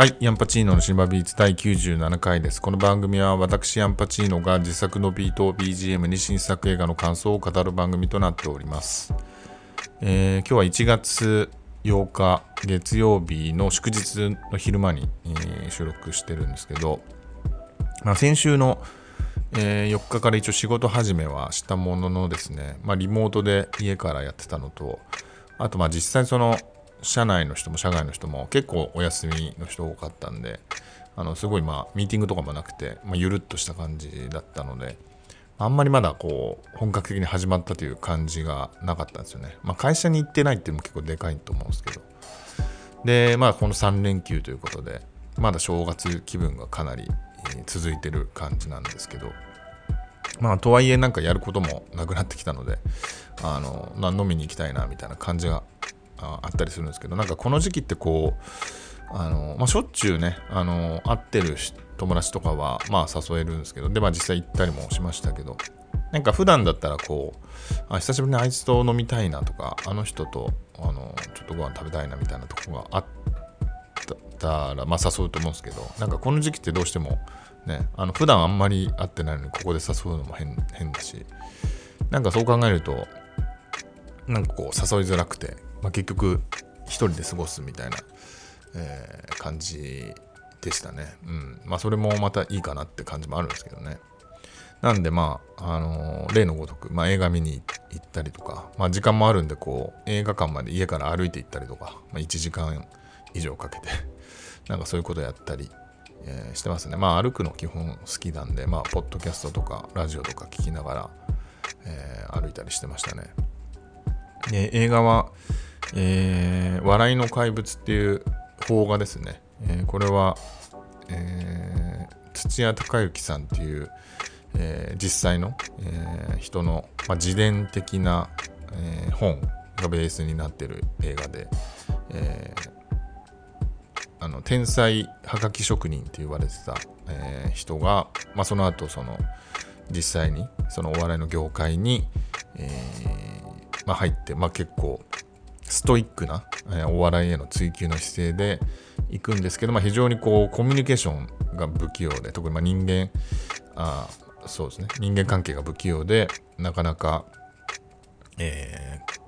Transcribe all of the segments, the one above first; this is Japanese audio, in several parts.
はい、ヤンパチーノの島ビーツ第97回です。この番組は私ヤンパチーノが自作のビートを BGM に新作映画の感想を語る番組となっております。えー今日は1月8日月曜日の祝日の昼間に、えー収録してるんですけど、まあ、先週の、えー4日から一応仕事始めはしたもののですね、まあ、リモートで家からやってたのと、あとまあ実際その社内の人も社外の人も結構お休みの人多かったんで、あのすごいまあミーティングとかもなくて、まあ、ゆるっとした感じだったので、あんまりまだこう本格的に始まったという感じがなかったんですよね。まあ、会社に行ってないっていうのも結構でかいと思うんですけど。で、まあこの3連休ということで、まだ正月気分がかなり続いてる感じなんですけど、まあとはいえなんかやることもなくなってきたので、あの、ま飲みに行きたいなみたいな感じがあったりするんですけど、なんかこの時期ってこう、あの、まあしょっちゅうね、あの、会ってる友達とかはまあ誘えるんですけど、で、まあ実際行ったりもしましたけど、なんか普段だったらこう、あ久しぶりにあいつと飲みたいなとか、あの人と、あの、ちょっとご飯食べたいなみたいなとこがあったら、まあ誘うと思うんですけど、なんかこの時期ってどうしても、ね、あの普段あんまり会ってないのにここで誘うのも変変だし、なんかそう考えると、なんかこう誘いづらくて、まあ、結局一人で過ごすみたいな、えー感じでしたね。うん。まあそれもまたいいかなって感じもあるんですけどね。なんでまあ、あのー例のごとく、まあ映画見に行ったりとか、まあ時間もあるんでこう映画館まで家から歩いて行ったりとか、まあ1時間以上かけて、なんかそういうことやったり、えーしてますね。まあ歩くの基本好きなんで、まあポッドキャストとかラジオとか聞きながら、えー歩いたりしてましたね。で映画は、えー笑いの怪物っていう邦画ですね。えーこれは、えー土屋隆之さんっていう、えー実際の、えー人の、まあ、自伝的な、えー本がベースになってる映画で、えーあの天才はがき職人って言われてた、えー人が、まあ、その後その実際にそのお笑いの業界に、えーまあ、入って、まあ、結構ストイックな、えお笑いへの追求の姿勢で行くんですけど、まあ、非常にこうコミュニケーションが不器用で特にま人間あそうですね人間関係が不器用でなかなか、えー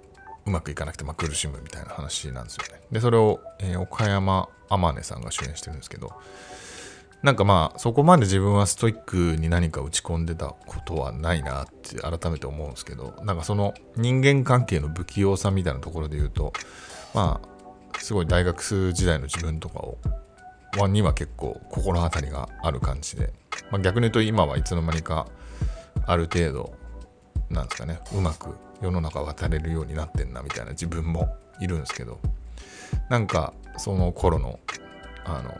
うまくいかなくてまあ苦しむみたいな話なんですよね。でそれを、えー岡山天音さんが主演してるんですけどなんかまあそこまで自分はストイックに何か打ち込んでたことはないなって改めて思うんですけどなんかその人間関係の不器用さみたいなところで言うとまあすごい大学時代の自分とかをはには結構心当たりがある感じで、まあ、逆に言うと今はいつの間にかある程度なんですかねうまく世の中渡れるようになってんなみたいな自分もいるんですけどなんかその頃のあの、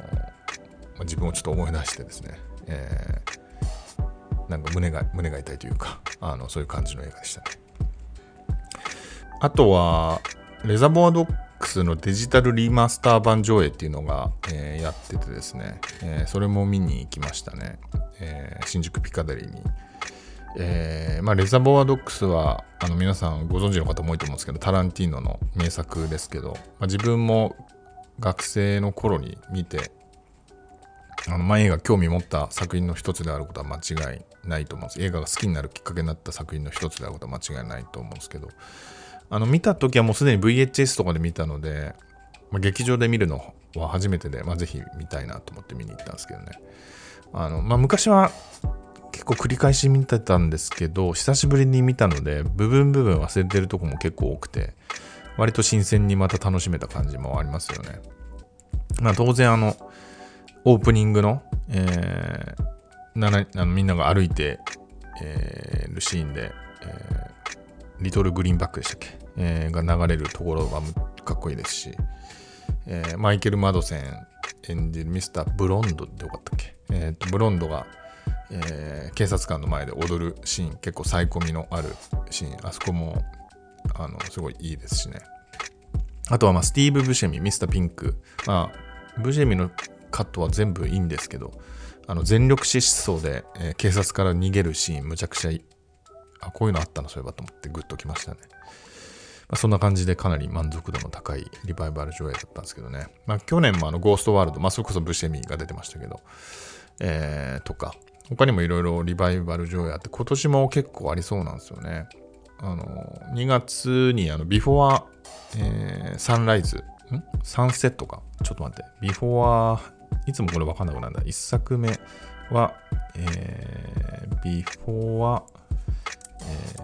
自分をちょっと思い出してですね、えーなんか胸が胸が痛いというかあのそういう感じの映画でしたね。あとはレザボアドックスのデジタルリマスター版上映っていうのが、えーやっててですね、えーそれも見に行きましたね、えー新宿ピカデリーに。えーまあ、レザボアドックスはあの皆さんご存知の方も多いと思うんですけどタランティーノの名作ですけど、まあ、自分も学生の頃に見てあの、まあ、映画興味持った作品の一つであることは間違いないと思うんです。映画が好きになるきっかけになった作品の一つであることは間違いないと思うんですけど。あの見た時はもうすでに VHS とかで見たので、まあ、劇場で見るのは初めてで、まあ、ぜひ見たいなと思って見に行ったんですけどね。あの、まあ、昔は結構繰り返し見てたんですけど久しぶりに見たので部分部分忘れてるとこも結構多くて割と新鮮にまた楽しめた感じもありますよね。まあ当然あのオープニングの,、えーななあのみんなが歩いて、えーるシーンで、えーリトルグリーンバックでしたっけ、えーが流れるところはかっこいいですし、えーマイケル・マドセン演じるミスター・ブロンドってよかったっけ、えーとブロンドが、えー警察官の前で踊るシーン結構サイコミのあるシーンあそこもあのすごいいいですしね。あとはまあスティーブ・ブシェミミスター・ピンク。まあブシェミのカットは全部いいんですけどあの全力疾走で、えー警察から逃げるシーンむちゃくちゃいいあこういうのあったの？そういえばと思ってグッときましたねあ、そんな感じでかなり満足度の高いリバイバル上映だったんですけどね。まあ、去年もあのゴーストワールド、まあ、それこそブシェミが出てましたけど、えー、とか、他にもいろいろリバイバル上映あって、今年も結構ありそうなんですよね。あの、2月にあの、ビフォア、えー、サンライズ、ん？サンセットか？ちょっと待って。ビフォア、いつもこれわかんなくなるんだ。1作目は、えー、ビフォア、え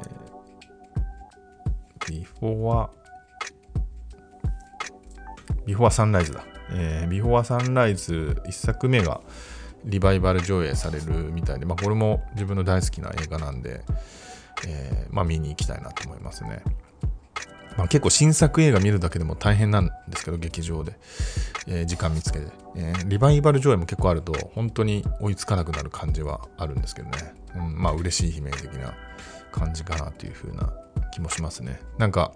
ー、ビフォア、ビフォアサンライズだ。えー、ビフォアサンライズ1作目がリバイバル上映されるみたいで、まあ、これも自分の大好きな映画なんで、えー、まあ、見に行きたいなと思いますね。まあ、結構新作映画見るだけでも大変なんですけど、劇場で、えー、時間見つけて、えー、リバイバル上映も結構あると、本当に追いつかなくなる感じはあるんですけどね、うん、まあ嬉しい悲鳴的な感じかなという風な気もしますね。なんか、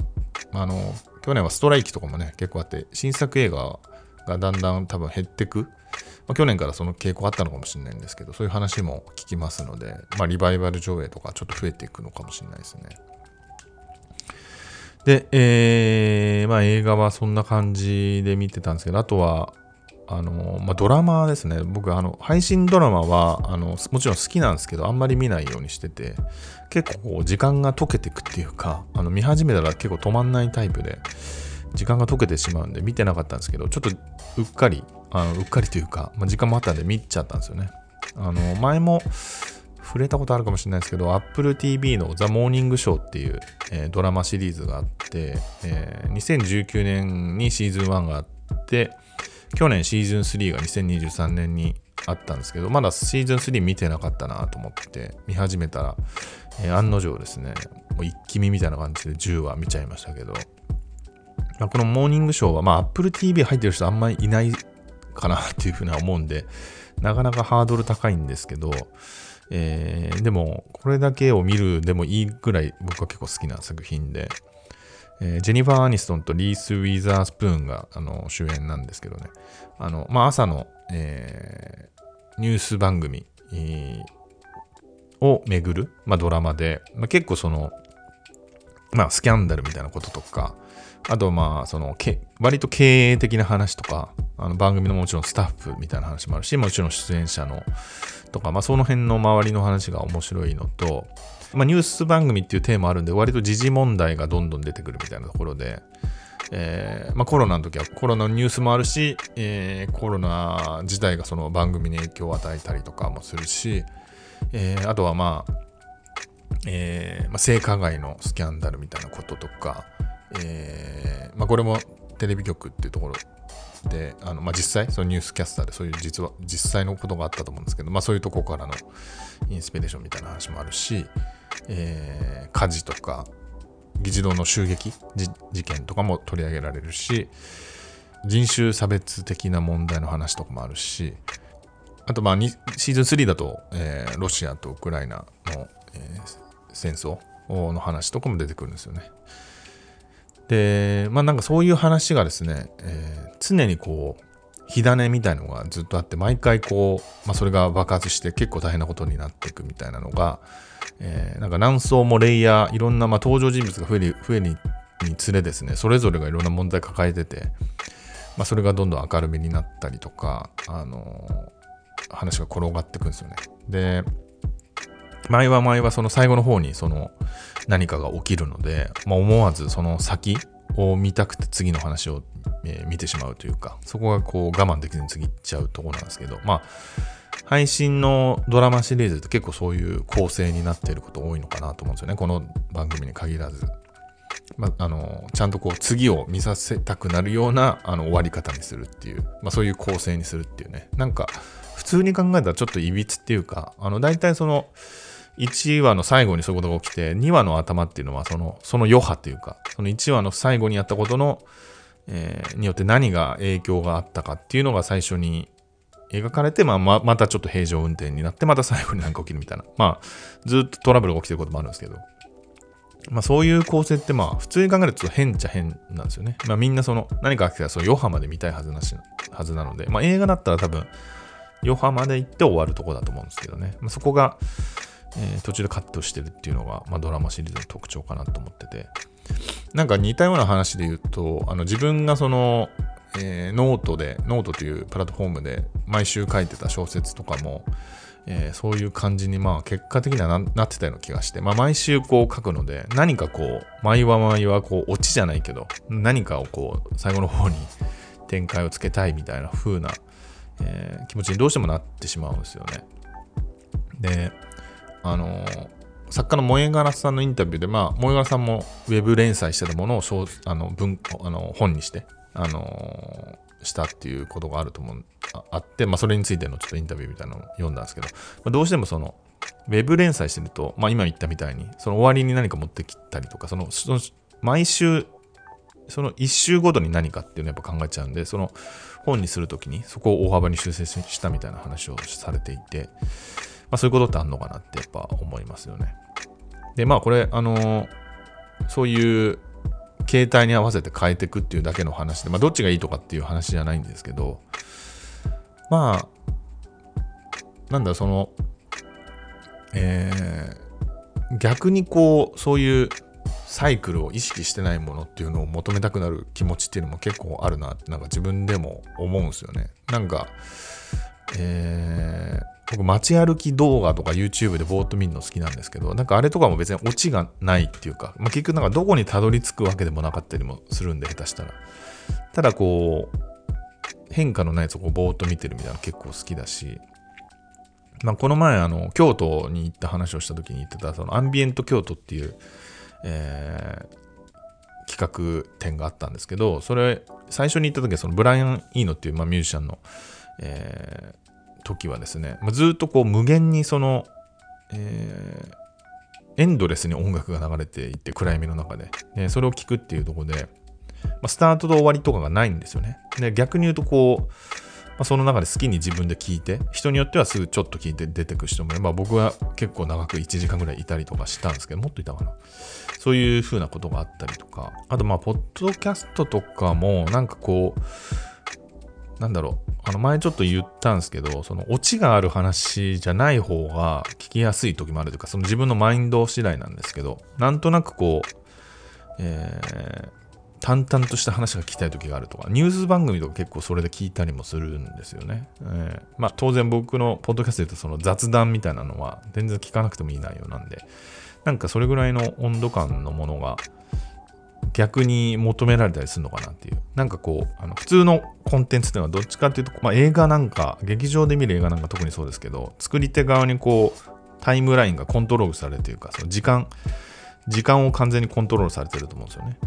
あの、去年はストライキとかもね、結構あって、新作映画がだんだん多分減ってく。まあ、去年からその傾向あったのかもしれないんですけど、そういう話も聞きますので、まあ、リバイバル上映とかちょっと増えていくのかもしれないですね。で、えー、まあ映画はそんな感じで見てたんですけど、あとは、あの、まあ、ドラマですね。僕、あの、配信ドラマは、あの、もちろん好きなんですけど、あんまり見ないようにしてて、結構、時間が溶けていくっていうか、あの、見始めたら結構止まんないタイプで、時間が溶けてしまうんで見てなかったんですけど、ちょっとうっかり、あのうっかりというか、まあ、時間もあったんで見ちゃったんですよね。あの、前も、触れたことあるかもしれないですけど、Apple TV のザ・モーニングショーっていう、えー、ドラマシリーズがあって、えー、2019年にシーズン1があって、去年シーズン3が2023年にあったんですけど、まだシーズン3見てなかったなと思って見始めたら、えー、案の定ですね、もう一気見みたいな感じで10話見ちゃいましたけど、まあ、このモーニングショーは、まあ、Apple TV 入ってる人あんまりいないかなっていうふうには思うんで、なかなかハードル高いんですけど、えー、でも、これだけを見るでもいいぐらい僕は結構好きな作品で、えー、ジェニファー・アニストンとリース・ウィザースプーンがあの主演なんですけどね、あの、まあ、朝の、えー、ニュース番組、をめぐる、まあ、ドラマで、まあ、結構その、まあ、スキャンダルみたいなこととか、あと、まあ、その、け割と経営的な話とか、あの番組のもちろんスタッフみたいな話もあるし、もちろん出演者のとか、まあ、その辺の周りの話が面白いのと、まあ、ニュース番組っていうテーマあるんで、割と時事問題がどんどん出てくるみたいなところで、えーまあ、コロナの時はコロナのニュースもあるし、えー、コロナ自体がその番組に影響を与えたりとかもするし、えー、あとはまあ、えーまあ、性加害のスキャンダルみたいなこととか、えーまあ、これもテレビ局っていうところであの、まあ、実際そのニュースキャスターでそういう実は実際のことがあったと思うんですけど、まあ、そういうとこからのインスピレーションみたいな話もあるし、えー、火事とか議事堂の襲撃事件とかも取り上げられるし人種差別的な問題の話とかもあるしあとまあシーズン3だと、えー、ロシアとウクライナの、えー、戦争の話とかも出てくるんですよね。で、まあなんかそういう話がですね、えー、常にこう、火種みたいのがずっとあって、毎回こう、まあそれが爆発して結構大変なことになっていくみたいなのが、えー、なんか何層もレイヤー、いろんなまあ登場人物が増える、増えににつれですね、それぞれがいろんな問題抱えてて、まあそれがどんどん明るみになったりとか、あのー、話が転がっていくんですよね。で、前は前はその最後の方にその何かが起きるので、まあ、思わずその先を見たくて次の話を、え、見てしまうというか、そこがこう我慢できずに次行っちゃうところなんですけど、まあ、配信のドラマシリーズって結構そういう構成になっていること多いのかなと思うんですよね。この番組に限らず。まあ、あの、ちゃんとこう次を見させたくなるようなあの終わり方にするっていう、まあそういう構成にするっていうね。なんか、普通に考えたらちょっといびつっていうか、あの、大体その、1話の最後にそういうことが起きて、2話の頭っていうのはその、その余波っていうか、その1話の最後にやったことの、えー、によって何が影響があったかっていうのが最初に描かれて、まあ、ままたちょっと平常運転になって、また最後に何か起きるみたいな。まあ、ずっとトラブルが起きてることもあるんですけど、まあ、そういう構成ってまあ、普通に考えると変っちゃ変なんですよね。まあ、みんなその、何か起きたらその余波まで見たいはずなし、はずなので、まあ、映画だったら多分、余波まで行って終わるとこだと思うんですけどね。まあ、そこが、えー、途中でカットしてるっていうのが、まあ、ドラマシリーズの特徴かなと思ってて。なんか似たような話で言うと、あの自分がその、えー、ノートで、ノートというプラットフォームで毎週書いてた小説とかも、えー、そういう感じにまあ結果的にはなってたような気がして、まあ、毎週こう書くので何かこう毎話毎話こうオチじゃないけど何かをこう最後の方に展開をつけたいみたいな風な、えー、気持ちにどうしてもなってしまうんですよね。であの、作家の燃え殻さんのインタビューで、まあ、燃え殻さんもウェブ連載してたものをあの文あの本にして、あのしたっていうことがあると思う、あって、まあ、それについてのちょっとインタビューみたいなのを読んだんですけど、まあ、どうしてもその、ウェブ連載してると、まあ、今言ったみたいに、その終わりに何か持ってきたりとか、その、その毎週、その1週ごとに何かっていうのをやっぱ考えちゃうんで、その本にするときにそこを大幅に修正したみたいな話をされていて、まあ、そういうことってあんのかなってやっぱ思いますよね。で、まあこれ、あの、そういう携帯に合わせて変えていくっていうだけの話で、まあ、どっちがいいとかっていう話じゃないんですけど、まあ、なんだ、その、えー、逆にこう、そういうサイクルを意識してないものっていうのを求めたくなる気持ちっていうのも結構あるなって、なんか自分でも思うんですよね。なんか、えー、僕街歩き動画とか YouTube でぼーっと見るの好きなんですけど、なんかあれとかも別にオチがないっていうか、まあ、結局なんかどこにたどり着くわけでもなかったりもするんで、下手したら。ただこう、変化のないやつをこぼーっと見てるみたいなの結構好きだし、まあ、この前あの京都に行った話をした時に言ってたそのアンビエント京都っていう、えー、企画展があったんですけどそれ最初に行った時はそのブライアン・イーノっていう、まあ、ミュージシャンの、え時はですね、ずっとこう無限にその、えー、エンドレスに音楽が流れていって暗闇の中で、でそれを聴くっていうところで、まあ、スタートと終わりとかがないんですよね。で逆に言うとこう、まあ、その中で好きに自分で聴いて人によってはすぐちょっと聴いて出てく人もいれば僕は結構長く1時間ぐらいいたりとかしたんですけどもっといたかな。そういう風なことがあったりとか。あとまあポッドキャストとかもなんかこうなんだろう、あの前ちょっと言ったんですけど、そのオチがある話じゃない方が聞きやすい時もあるというか、その自分のマインド次第なんですけど、なんとなくこう、えー、淡々とした話が聞きたい時があるとか、ニュース番組とか結構それで聞いたりもするんですよね。えー、まあ当然僕のポッドキャストで言うとその雑談みたいなのは全然聞かなくてもいい内容なんで、なんかそれぐらいの温度感のものが逆に求められたりするのかなっていう。なんかこう、あの普通のコンテンツっていうのはどっちかっていうと、まあ、映画なんか、劇場で見る映画なんか特にそうですけど、作り手側にこう、タイムラインがコントロールされてるいうか、その時間、時間を完全にコントロールされてると思うんですよね。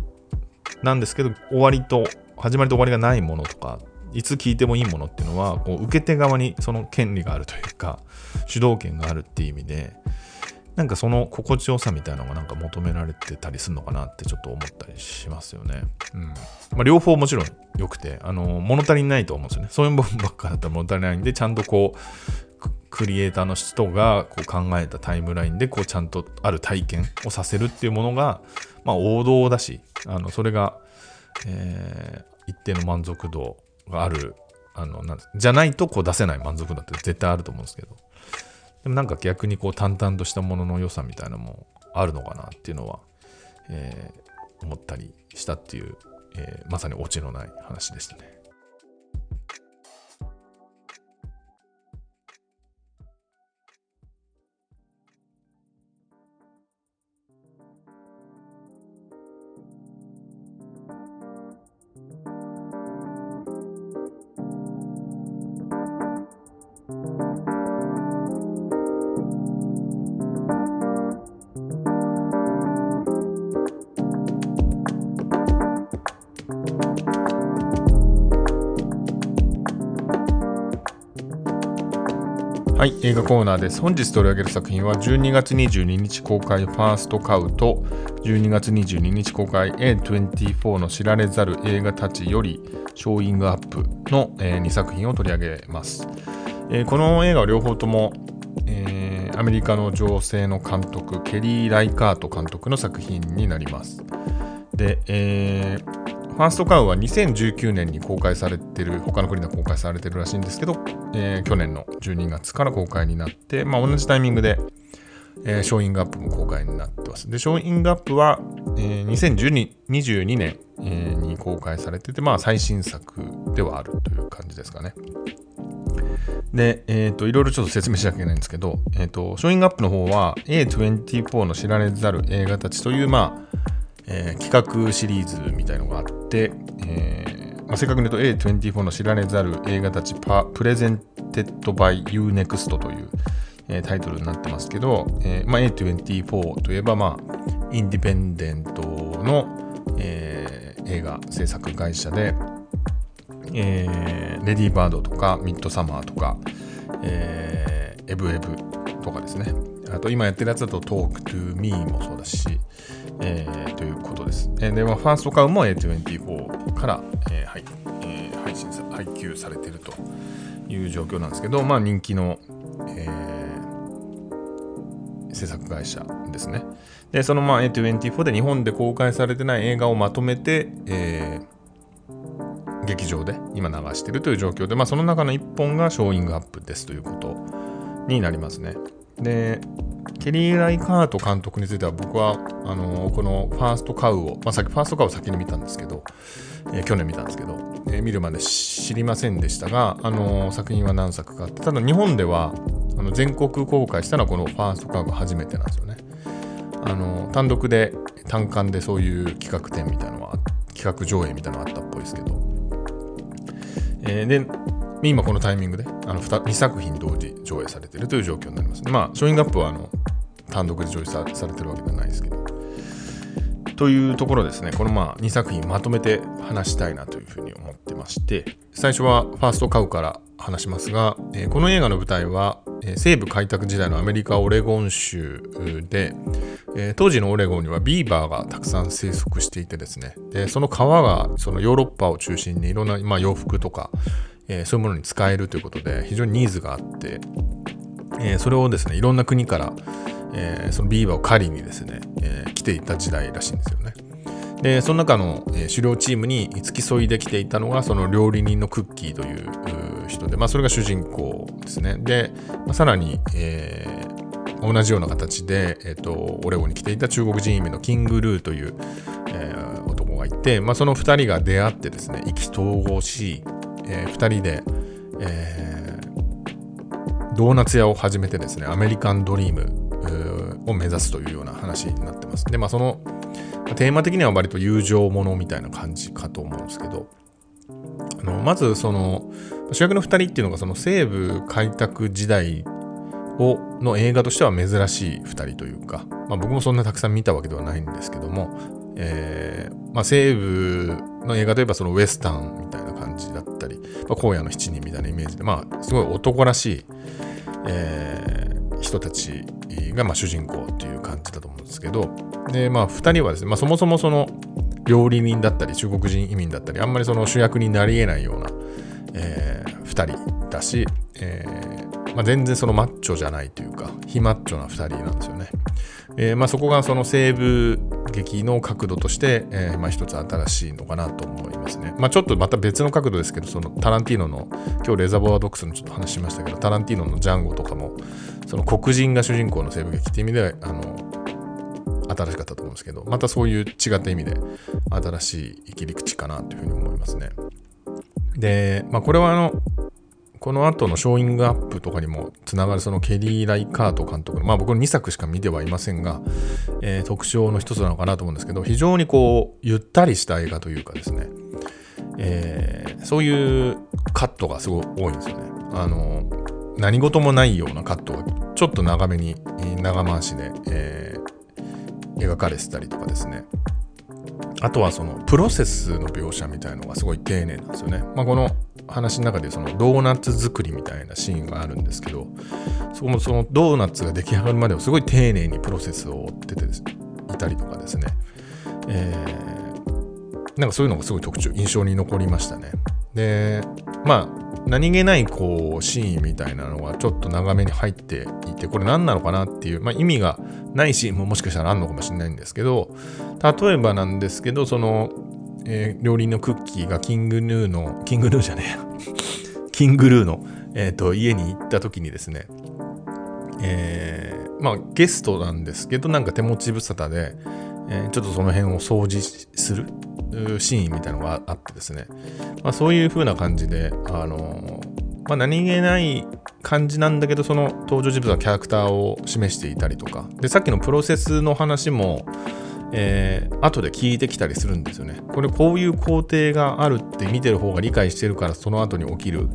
なんですけど、終わりと、始まりと終わりがないものとか、いつ聞いてもいいものっていうのは、こう受け手側にその権利があるというか、主導権があるっていう意味で、なんかその心地よさみたいなのがなんか求められてたりするのかなってちょっと思ったりしますよね。うん。まあ、両方もちろん良くて、あの、物足りないと思うんですよね。そういう部分ばっかだったら物足りないんで、ちゃんとこう、クリエイターの人がこう考えたタイムラインでこうちゃんとある体験をさせるっていうものが、まあ王道だし、あの、それが、えー、一定の満足度がある、あの、なんじゃないとこう出せない満足度って絶対あると思うんですけど。でもなんか逆にこう淡々としたものの良さみたいなのもあるのかなっていうのは、えー、思ったりしたっていう、えー、まさにオチのない話でしたね。はい、映画コーナーです。本日取り上げる作品は12月22日公開ファーストカウと12月22日公開 A24 の知られざる映画たちよりショーイングアップの、えー、2作品を取り上げます。えー、この映画は両方とも、えー、アメリカの女性の監督ケリー・ライカート監督の作品になります。で、えー、ファーストカウは2019年に公開されてる、他の国で公開されてるらしいんですけど、えー、去年の12月から公開になって、まあ、同じタイミングで、えー、ショーイングアップも公開になってます。で、ショーイングアップは、えー、2022年、えー、に公開されてて、まあ最新作ではあるという感じですかね。で、えっ、ー、と、いろいろちょっと説明しなきゃいけないんですけど、えっ、ー、と、ショーイングアップの方は A24 の知られざる映画たちという、まあ、えー、企画シリーズみたいのがあって、えーまあ、正確に言うと A24 の知られざる映画たちパプレゼンテッドバイ UNEXT という、えー、タイトルになってますけど、えーまあ、A24 といえば、まあ、インディペンデントの、えー、映画制作会社で、えー、レディーバードとかミッドサマーとか、えー、エブエブとかですね。あと今やってるやつだと Talk to Me もそうだし、えー、ということです。えー、で、まあ、ファーストカウも A24 から、えーはいえー、配信さ配給されているという状況なんですけど、まあ人気の、えー、制作会社ですね。で、そのまあ A24 で日本で公開されてない映画をまとめて、えー、劇場で今流しているという状況で、まあ、その中の1本がショーイングアップですということになりますね。で、ケリー・ライカート監督については僕はあのこのファーストカウを、まあ、さっきファーストカウを先に見たんですけど、えー、去年見たんですけど、えー、見るまで知りませんでしたが、あの作品は何作かあってただ日本ではあの全国公開したのはこのファーストカウが初めてなんですよね。あの単独で単館でそういう企画展みたいなのは企画上映みたいなのがあったっぽいですけど、えー、で今このタイミングであの 2, 2作品同時上映されているという状況になります。まあ、ショーイングアップはあの単独で上映されてるわけではないですけど。というところですね、このまあ2作品まとめて話したいなというふうに思ってまして、最初はファーストカウから話しますが、えー、この映画の舞台は、えー、西部開拓時代のアメリカ・オレゴン州で、えー、当時のオレゴンにはビーバーがたくさん生息していてですね、でその皮がそのヨーロッパを中心にいろんな、まあ、洋服とか、えー、そういうものに使えるということで非常にニーズがあって、えー、それをですねいろんな国から、えー、そのビーバーを狩りにですね、え来ていた時代らしいんですよね。でその中の、え狩猟チームに付き添いできていたのがその料理人のクッキーという人で、まあ、それが主人公ですね。で、まあ、さらに、え、同じような形で、えーと、オレゴンに来ていた中国人移民のキングルーという、えー、男がいて、まあ、その2人が出会ってですね意気投合し、えー、2人で、えー、ドーナツ屋を始めてですね、アメリカンドリームを目指すというような話になってます。で、まあそのテーマ的には割と友情ものみたいな感じかと思うんですけど、あのまずその主役の2人っていうのがその西部開拓時代をの映画としては珍しい2人というか、まあ、僕もそんなたくさん見たわけではないんですけども、えーまあ、西部の映画といえばそのウエスタンみたいな感じだっったり、まあ、荒野の七人みたいなイメージで、まあ、すごい男らしい、えー、人たちがまあ主人公っていう感じだと思うんですけど、で、まあ、2人はですね、まあ、そもそもその料理人だったり中国人移民だったり、あんまりその主役になり得ないような、えー、2人だし、えーまあ、全然そのマッチョじゃないというか、非マッチョな2人なんですよね。えーまあ、そこがその西部劇の角度として、えーまあ、一つ新しいのかなと思いますね。まあ、ちょっとまた別の角度ですけど、そのタランティーノの、今日レザボアドックスのちょっと話しましたけど、タランティーノのジャンゴとかも、その黒人が主人公の西部劇っていう意味では、あの、新しかったと思うんですけど、またそういう違った意味で新しい切り口かなというふうに思いますね。で、まあ、これはあの、この後のショーイングアップとかにもつながるそのケリー・ライカート監督の、まあ僕の2作しか見てはいませんが、えー、特徴の一つなのかなと思うんですけど、非常にこう、ゆったりした映画というかですね、えー、そういうカットがすごい多いんですよね。あの、何事もないようなカットがちょっと長めに、長回しで、えー、描かれてたりとかですね。あとはそのプロセスの描写みたいのがすごい丁寧なんですよね。まあ、この話の中でそのドーナツ作りみたいなシーンがあるんですけどそこもそのドーナツが出来上がるまでをすごい丁寧にプロセスを追ってていたりとかですね、えー、なんかそういうのがすごい特徴印象に残りましたねでまあ何気ないこうシーンみたいなのがちょっと長めに入っていてこれ何なのかなっていう、まあ、意味がないシーンももしかしたらあるのかもしれないんですけど例えばなんですけどそのえー、料理のクッキーがキングヌーの、キングヌーじゃねえや、キングルーの、えーと、家に行った時にですね、えまあ、ゲストなんですけどなんか手持ち無沙汰で、えー、ちょっとその辺を掃除する。シーンみたいなのがあってですね、まあ、そういう風な感じで、あのまあ、何気ない感じなんだけどその登場人物のキャラクターを示していたりとか。でさっきのプロセスの話も、えー、後で聞いてきたりするんですよね。これこういう工程があるって見てる方が理解してるからその後に起きる、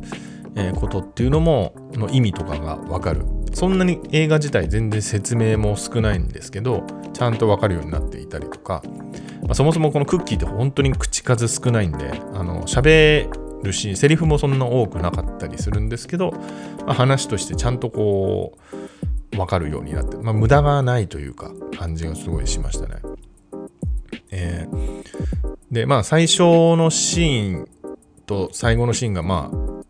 えー、ことっていうのもの意味とかが分かる。そんなに映画自体全然説明も少ないんですけどちゃんと分かるようになっていたりとか、まあ、そもそもこのクッキーって本当に口数少ないんであの喋るしセリフもそんな多くなかったりするんですけど、まあ、話としてちゃんとこう分かるようになって、まあ、無駄がないというか感じがすごいしましたね。えー、でまあ最初のシーンと最後のシーンがまあ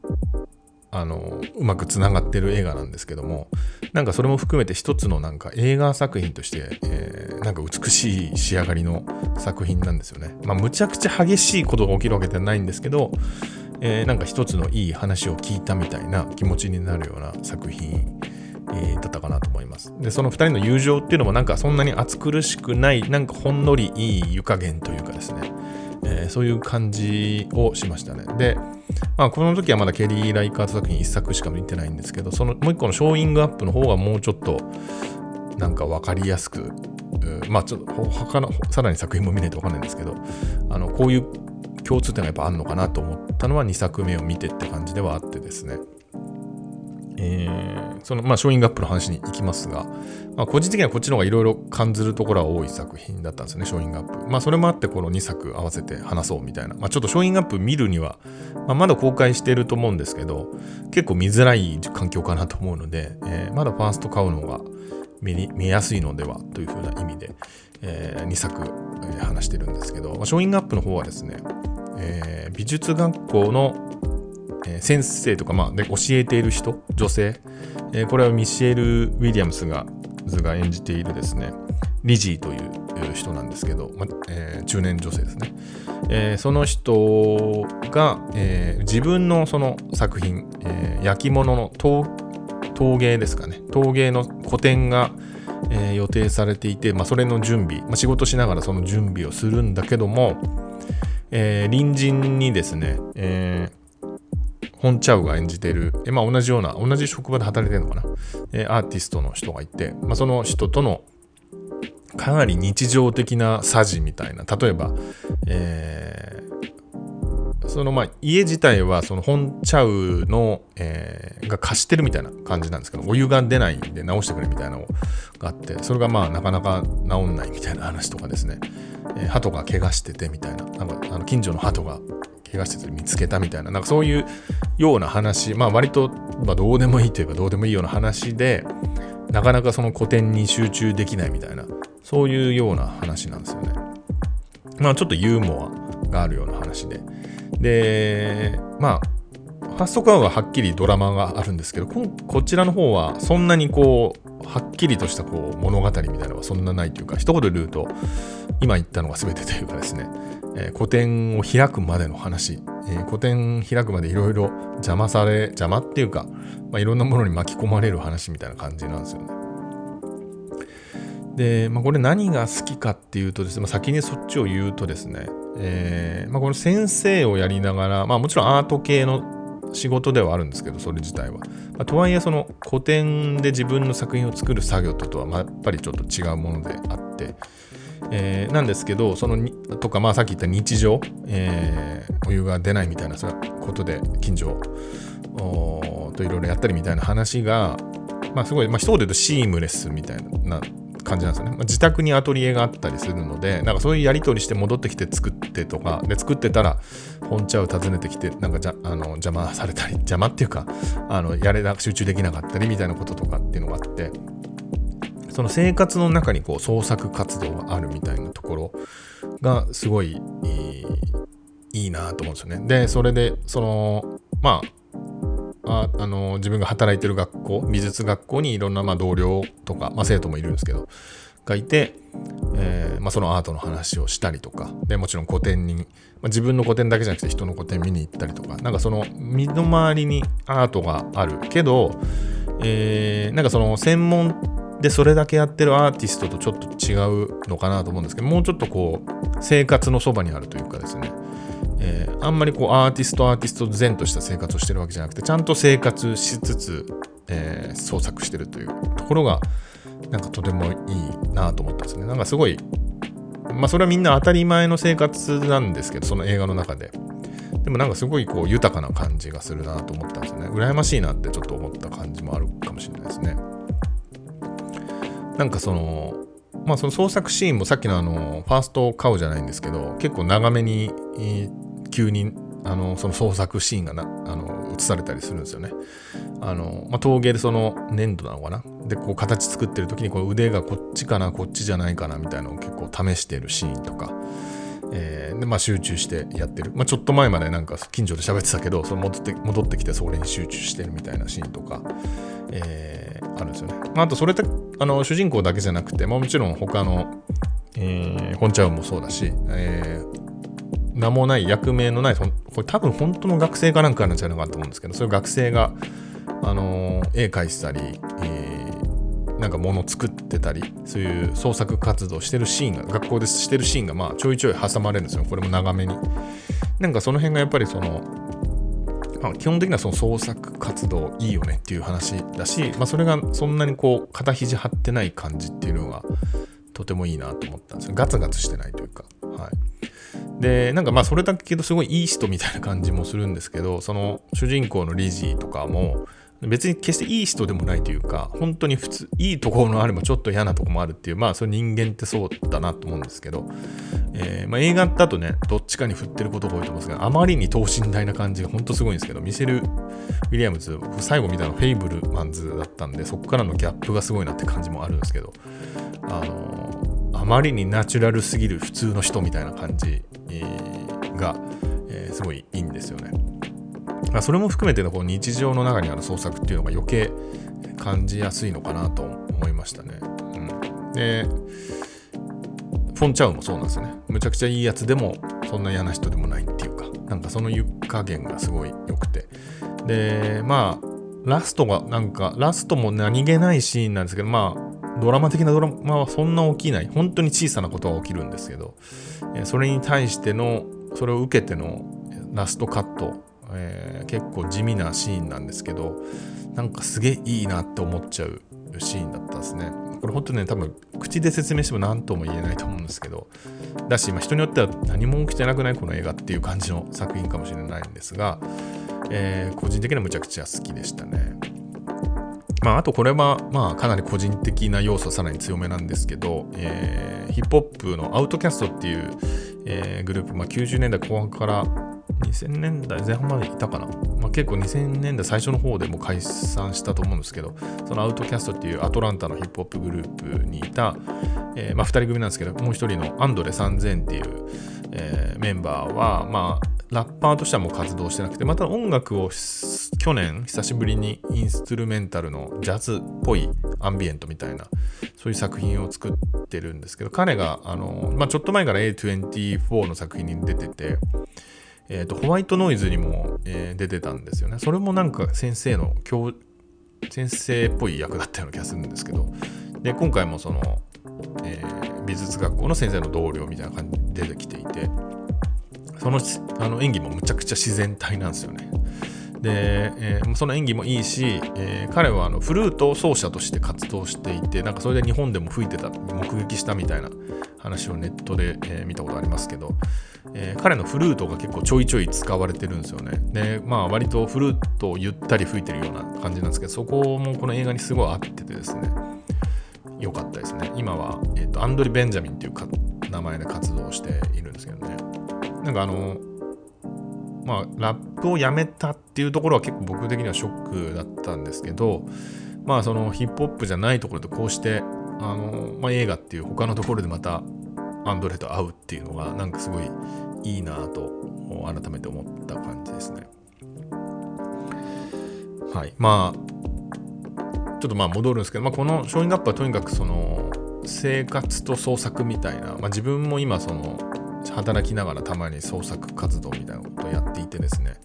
あのうまくつながってる映画なんですけどもなんかそれも含めて一つのなんか映画作品として、えー、なんか美しい仕上がりの作品なんですよね。まあむちゃくちゃ激しいことが起きるわけではないんですけど、えー、なんか一つのいい話を聞いたみたいな気持ちになるような作品、だったかなと思います。で、その2人の友情っていうのもなんかそんなに暑苦しくない、なんかほんのりいい湯加減というかですね、えー、そういう感じをしましたね。で、まあ、この時はまだケリー・ライカート作品1作しか見てないんですけど、そのもう1個のショーイングアップの方がもうちょっとなんか分かりやすく、まあちょっと他のさらに作品も見ないと分かんないんですけど、あのこういう共通点がやっぱあるのかなと思ったのは2作目を見てって感じではあってですね。えー、そのまあショーイングアップの話に行きますが、まあ、個人的にはこっちの方がいろいろ感じるところは多い作品だったんですよね、ショーイングアップ。まあそれもあってこの2作合わせて話そうみたいな。まあちょっとショーイングアップ見るには、まあ、まだ公開してると思うんですけど、結構見づらい環境かなと思うので、えー、まだファースト買うのが見見やすいのではというふうな意味で、えー、2作、えー、話してるんですけど、まあ、ショーイングアップの方はですね、えー、美術学校の、えー、先生とか、まあ、で教えている人、女性、えー、これはミシェル・ウィリアムスが図が演じているですね、リジーという人なんですけど、まえー、中年女性ですね。えー、その人が、えー、自分のその作品、え、焼き物の陶陶芸ですかね、陶芸の個展が、え、予定されていて、まあ、それの準備、まあ、仕事しながらその準備をするんだけども、え、隣人にですね、えー、ホンチャウが演じてる、え、まあ、同じような、同じ職場で働いてるのかな、え、アーティストの人がいて、まあ、その人とのかなり日常的なサジみたいな、例えば、えー、そのまあ家自体はその本茶ウの、えー、が貸してるみたいな感じなんですけどお湯が出ないんで直してくれみたいなのがあってそれがまあなかなか治んないみたいな話とかですね、えー、鳩が怪我しててみたいな。なんかあの近所の鳩が怪我してて見つけたみたいななんかそういうような話まあ割と、まあ、どうでもいいといえばどうでもいいような話でなかなかその古典に集中できないみたいなそういうような話なんですよね。まあちょっとユーモアがあるような話で。で、まあファーストカウははっきりドラマがあるんですけどここちらの方はそんなにこうはっきりとしたこう物語みたいなのはそんなないというか一言で言うと今言ったのが全てというかですね、えー、古典を開くまでの話、えー、古典開くまでいろいろ邪魔され邪魔っていうか、まあ、いろんなものに巻き込まれる話みたいな感じなんですよね。で、まあ、これ何が好きかっていうとですね、まあ、先にそっちを言うとですね、えーまあ、この先生をやりながら、まあ、もちろんアート系の仕事ではあるんですけどそれ自体は、まあ、とはいえその古典で自分の作品を作る作業とはやっぱりちょっと違うものであって、えー、なんですけどそのとかまあさっき言った日常、えー、お湯が出ないみたいなことで近所といろいろやったりみたいな話がまあすごい、まあ、一言で言うとシームレスみたいな感じなんですよね。まあ、自宅にアトリエがあったりするので、なんかそういうやり取りして戻ってきて作ってとか、で作ってたら本茶を訪ねてきて、なんかじゃあの邪魔されたり、邪魔っていうか、あのやれな集中できなかったりみたいなこととかっていうのがあって、その生活の中にこう創作活動があるみたいなところがすごいいいなと思うんですよね。で、それで、その、まあ、ああの自分が働いてる学校美術学校にいろんなまあ同僚とか、まあ、生徒もいるんですけどがいて、えーまあ、そのアートの話をしたりとかでもちろん個展に、まあ、自分の個展だけじゃなくて人の個展見に行ったりとかなんかその身の回りにアートがあるけど、えー、なんかその専門でそれだけやってるアーティストとちょっと違うのかなと思うんですけどもうちょっとこう生活のそばにあるというかですね、えー、あんまりこうアーティストアーティスト前とした生活をしてるわけじゃなくてちゃんと生活しつつ、えー、創作してるというところがなんかとてもいいなと思ったんですね。なんかすごいまあそれはみんな当たり前の生活なんですけどその映画の中で。でもなんかすごいこう豊かな感じがするなと思ったんですよね。羨ましいなってちょっと思った感じもあるかもしれないですね。なんかそのまあその創作シーンもさっきのあのファーストカウじゃないんですけど結構長めに急にあのその創作シーンがなあの映されたりするんですよね。あのまあ、陶芸でその粘土なのかな？でこう形作ってる時にこの腕がこっちかな？こっちじゃないかなみたいなのを結構試してるシーンとか、えーでまあ、集中してやってる、まあ、ちょっと前までなんか近所で喋ってたけどその戻って戻ってきてそれに集中してるみたいなシーンとか、えー、あるんですよね。まあ、とそれってあの主人公だけじゃなくて、まあ、もちろん他の、えー、本茶もそうだし、えー名もない役名のないこれ多分本当の学生かなんかなんじゃないかなと思うんですけどそういう学生が、あのー、絵描いてたり、えー、なんか物作ってたりそういう創作活動してるシーンが学校でしてるシーンがまあちょいちょい挟まれるんですよ。これも長めに。なんかその辺がやっぱりその、まあ、基本的にはその創作活動いいよねっていう話だし、まあ、それがそんなにこう肩肘張ってない感じっていうのがとてもいいなと思ったんですよ。ガツガツしてないというか。はい。でなんかまあそれだけどすごいいい人みたいな感じもするんですけどその主人公のリジーとかも別に決していい人でもないというか本当に普通いいところのあればちょっと嫌なところもあるっていうまあそれ人間ってそうだなと思うんですけど、えー、まあ、映画だとねどっちかに振ってることが多いと思うんですがあまりに等身大な感じが本当すごいんですけどミシェル・ウィリアムズ最後見たのフェイブルマンズだったんでそこからのギャップがすごいなって感じもあるんですけどあのー、あまりにナチュラルすぎる普通の人みたいな感じが、え、すごいいいんですよね。まあ、それも含めてのこう日常の中にある創作っていうのが余計感じやすいのかなと思いましたね。うん、でフォン・チャウもそうなんですよね。むちゃくちゃいいやつでもそんな嫌な人でもないっていうかなんかその湯加減がすごい良くてでまあラストがなんかラストも何気ないシーンなんですけどまあドラマ的なドラマはそんな起きない。本当に小さなことは起きるんですけど、えそれに対してのそれを受けてのラストカット、えー、結構地味なシーンなんですけどなんかすげえいいなって思っちゃうシーンだったんですね。これ本当ね多分口で説明しても何とも言えないと思うんですけどだし、ま、人によっては何も起きてなくない？この映画っていう感じの作品かもしれないんですが、えー、個人的にはむちゃくちゃ好きでしたね。まあ、あとこれは、まあ、かなり個人的な要素さらに強めなんですけど、えー、ヒップホップのアウトキャストっていう、えー、グループ、まあ、90年代後半から2000年代前半までいたかな、まあ、結構2000年代最初の方でも解散したと思うんですけどそのアウトキャストっていうアトランタのヒップホップグループにいた、えーまあ、2人組なんですけどもう1人のアンドレ3000っていう、えー、メンバーは、まあ、ラッパーとしてはもう活動してなくて、また音楽を去年久しぶりにインストゥルメンタルのジャズっぽいアンビエントみたいな、そういう作品を作ってるんですけど、彼が、あの、まあ、ちょっと前から A24 の作品に出てて、えーと、ホワイトノイズにも、えー、出てたんですよね。それもなんか先生の教、先生っぽい役だったような気がするんですけど、で、今回もその、えー、美術学校の先生の同僚みたいな感じで出てきていて、そのあの演技もむちゃくちゃ自然体なんですよね。で、えー、その演技もいいし、えー、彼はあのフルート奏者として活動していてなんかそれで日本でも吹いてた目撃したみたいな話をネットで、えー、見たことありますけど、え彼のフルートが結構ちょいちょい使われてるんですよね。でまあ割とフルートをゆったり吹いてるような感じなんですけどそこもこの映画にすごい合っててですね。良かったですね。今は、えーと、アンドリ・ベンジャミンっていうか名前で活動しているんですけどね。なんかあの、まあ、ラップをやめたっていうところは結構僕的にはショックだったんですけど、まあそのヒップホップじゃないところでこうして、あの、まあ、映画っていう他のところでまたアンドレと会うっていうのがなんかすごいいいなと改めて思った感じですね。はい。まあ、ちょっとまあ戻るんですけど、まあ、このショーイングアップはとにかくその生活と創作みたいな、まあ、自分も今その働きながらたまに創作活動みたいなことをやっていてですね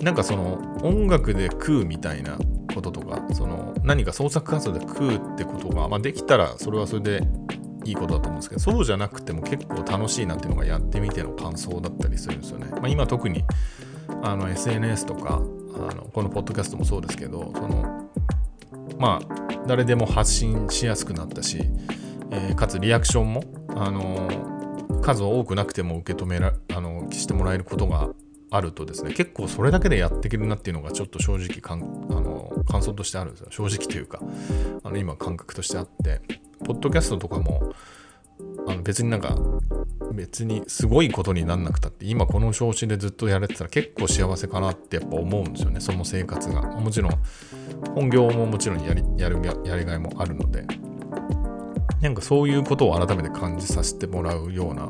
なんかその音楽で食うみたいなこととかその何か創作活動で食うってことが、まあ、できたらそれはそれでいいことだと思うんですけどそうじゃなくても結構楽しいなっていうのがやってみての感想だったりするんですよね。まあ、今特にあの SNS とかあのこのポッドキャストもそうですけどそのまあ誰でも発信しやすくなったし、えー、かつリアクションも、あのー、数多くなくても受け止めらあのしてもらえることがあるとですね結構それだけでやっていけるなっていうのがちょっと正直かんあの感想としてあるんですよ。正直というかあの今感覚としてあってポッドキャストとかもあの別になんか別にすごいことになんなくたって今この調子でずっとやれてたら結構幸せかなってやっぱ思うんですよね。その生活が。もちろん本業ももちろんやりやるやりがいもあるので。なんかそういうことを改めて感じさせてもらうような、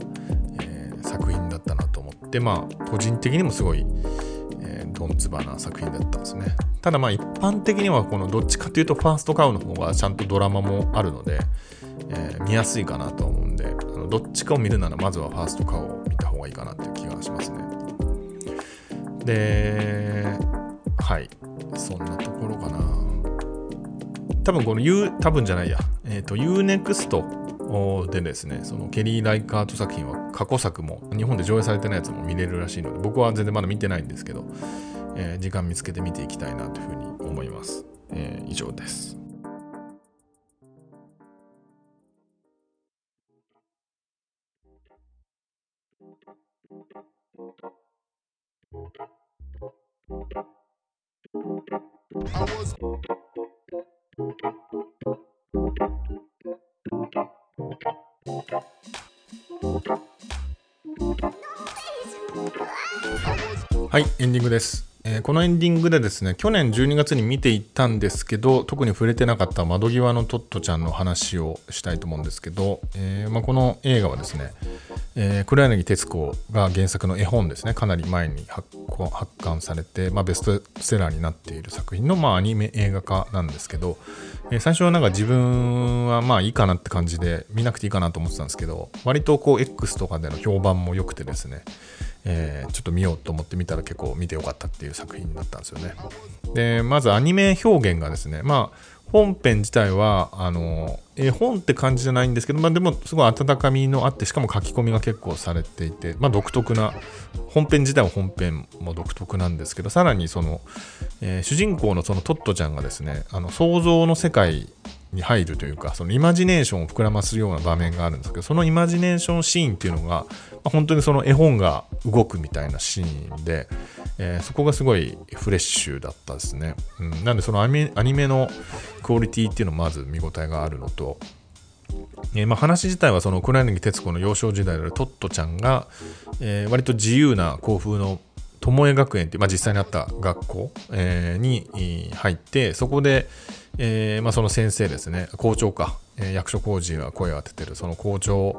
えー、作品だったなと思ってまあ個人的にもすごい、えー、ドンツバな作品だったんですね。ただまあ一般的にはこのどっちかというとファーストカウの方がちゃんとドラマもあるので、えー、見やすいかなと思うんであのどっちかを見るならまずはファーストカウを見た方がいいかなっていう気がしますね。ではい。そんなところかな。多分この U 多分じゃないや。えっ、ー、と UNEXT でですね、そのケリー・ライカート作品は過去作も日本で上映されてないやつも見れるらしいので僕は全然まだ見てないんですけど、えー、時間見つけて見ていきたいなというふうに思います。えー、以上です。はい、エンディングです。えー、このエンディングでですね、去年12月に見ていったんですけど、特に触れてなかった窓際のトットちゃんの話をしたいと思うんですけど、えー、まあ、この映画はですね、えー、黒柳徹子が原作の絵本ですね、かなり前に発刊されて、まあ、ベストセラーになっている作品の、まあ、アニメ映画化なんですけど、え、最初はなんか自分はまあいいかなって感じで見なくていいかなと思ってたんですけど、割とこう X とかでの評判も良くてですね、えー、ちょっと見ようと思って見たら結構見てよかったっていう作品だったんですよね。で、まずアニメ表現がですね、まあ、本編自体は、あの、絵本って感じじゃないんですけど、まあでもすごい温かみのあって、しかも書き込みが結構されていて、まあ独特な、本編自体は本編も独特なんですけど、さらにその、えー、主人公のそのトットちゃんがですね、あの想像の世界に入るというか、そのイマジネーションを膨らますような場面があるんですけど、そのイマジネーションシーンっていうのが、まあ、本当にその絵本が動くみたいなシーンで、えー、そこがすごいフレッシュだったですね。うん、なんでそのアニメのクオリティっていうのもまず見応えがあるのと、えー、まあ話自体はその黒柳徹子の幼少時代であるトットちゃんが、えー、割と自由な校風の巴学園っていう、まあ、実際にあった学校、えー、に入ってそこで、えーまあ、その先生ですね。校長か、えー、役所広司が声を当ててるその校長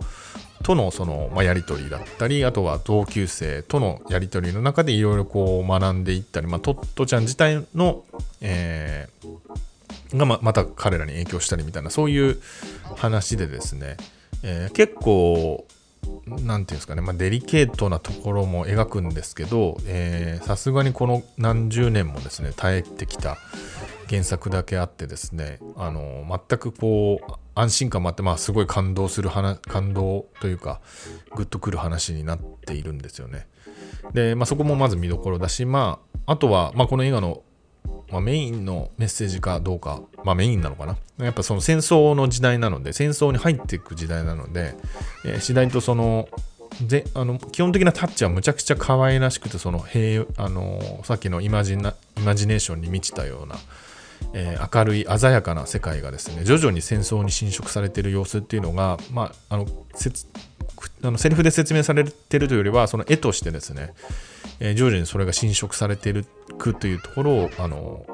とのその、まあ、やり取りだったりあとは同級生とのやり取りの中でいろいろこう学んでいったり、まあ、トットちゃん自体の、えー、がままた彼らに影響したりみたいなそういう話でですね、え、結構何て言うんですかね、まあ、デリケートなところも描くんですけどさすがにこの何十年もですね耐えてきた原作だけあってですねあの全くこう安心感もあって、まあ、すごい感動する話感動というかグッとくる話になっているんですよね。で、まあ、そこもまず見どころだし、まあ、あとは、まあ、この映画の、まあ、メインのメッセージかどうか、まあ、メインなのかな。やっぱその戦争の時代なので戦争に入っていく時代なので、えー、次第とそのであの基本的なタッチはむちゃくちゃ可愛らしくてその平あのさっきのイマジナイマジネーションに満ちたようなえー、明るい鮮やかな世界がですね徐々に戦争に侵食されている様子っていうのが、まあ、あのあのセリフで説明されてるというよりはその絵としてですね、えー、徐々にそれが侵食されているというところをあの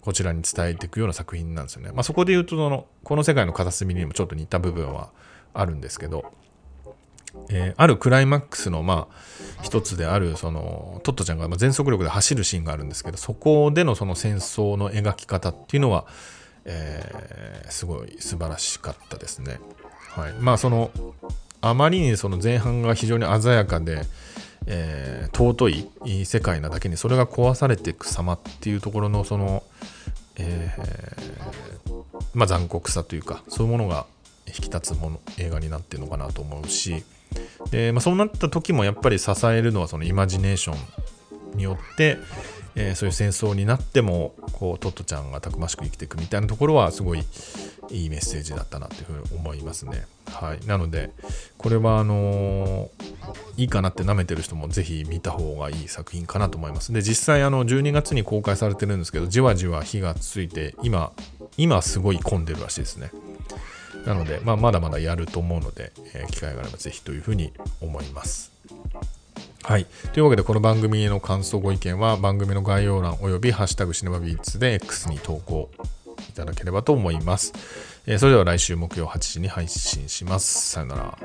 こちらに伝えていくような作品なんですよね。まあ、そこで言うとそのこの世界の片隅にもちょっと似た部分はあるんですけど、えー、あるクライマックスの、まあ、一つである、その、トットちゃんが全速力で走るシーンがあるんですけど、そこでのその戦争の描き方っていうのは、えー、すごい素晴らしかったですね。はい。まあ、その、あまりにその前半が非常に鮮やかで、えー、尊い世界なだけにそれが壊されていく様っていうところのそのえー、まあ、残酷さというかそういうものが引き立つもの映画になってるのかなと思うしで、まあ、そうなった時もやっぱり支えるのはそのイマジネーションによって、えー、そういう戦争になってもこうトットちゃんがたくましく生きていくみたいなところはすごいいいメッセージだったなっていうふうに思いますね。はい、なのでこれはあの、いいかなって舐めてる人もぜひ見た方がいい作品かなと思います。で実際あの12月に公開されてるんですけどじわじわ火がついて今今すごい混んでるらしいですね。なので、まあ、まだまだやると思うので、えー、機会があればぜひというふうに思います。はい。というわけで、この番組への感想、ご意見は番組の概要欄およびハッシュタグシネマビーツで X に投稿いただければと思います。えー、それでは来週木曜8時に配信します。さよなら。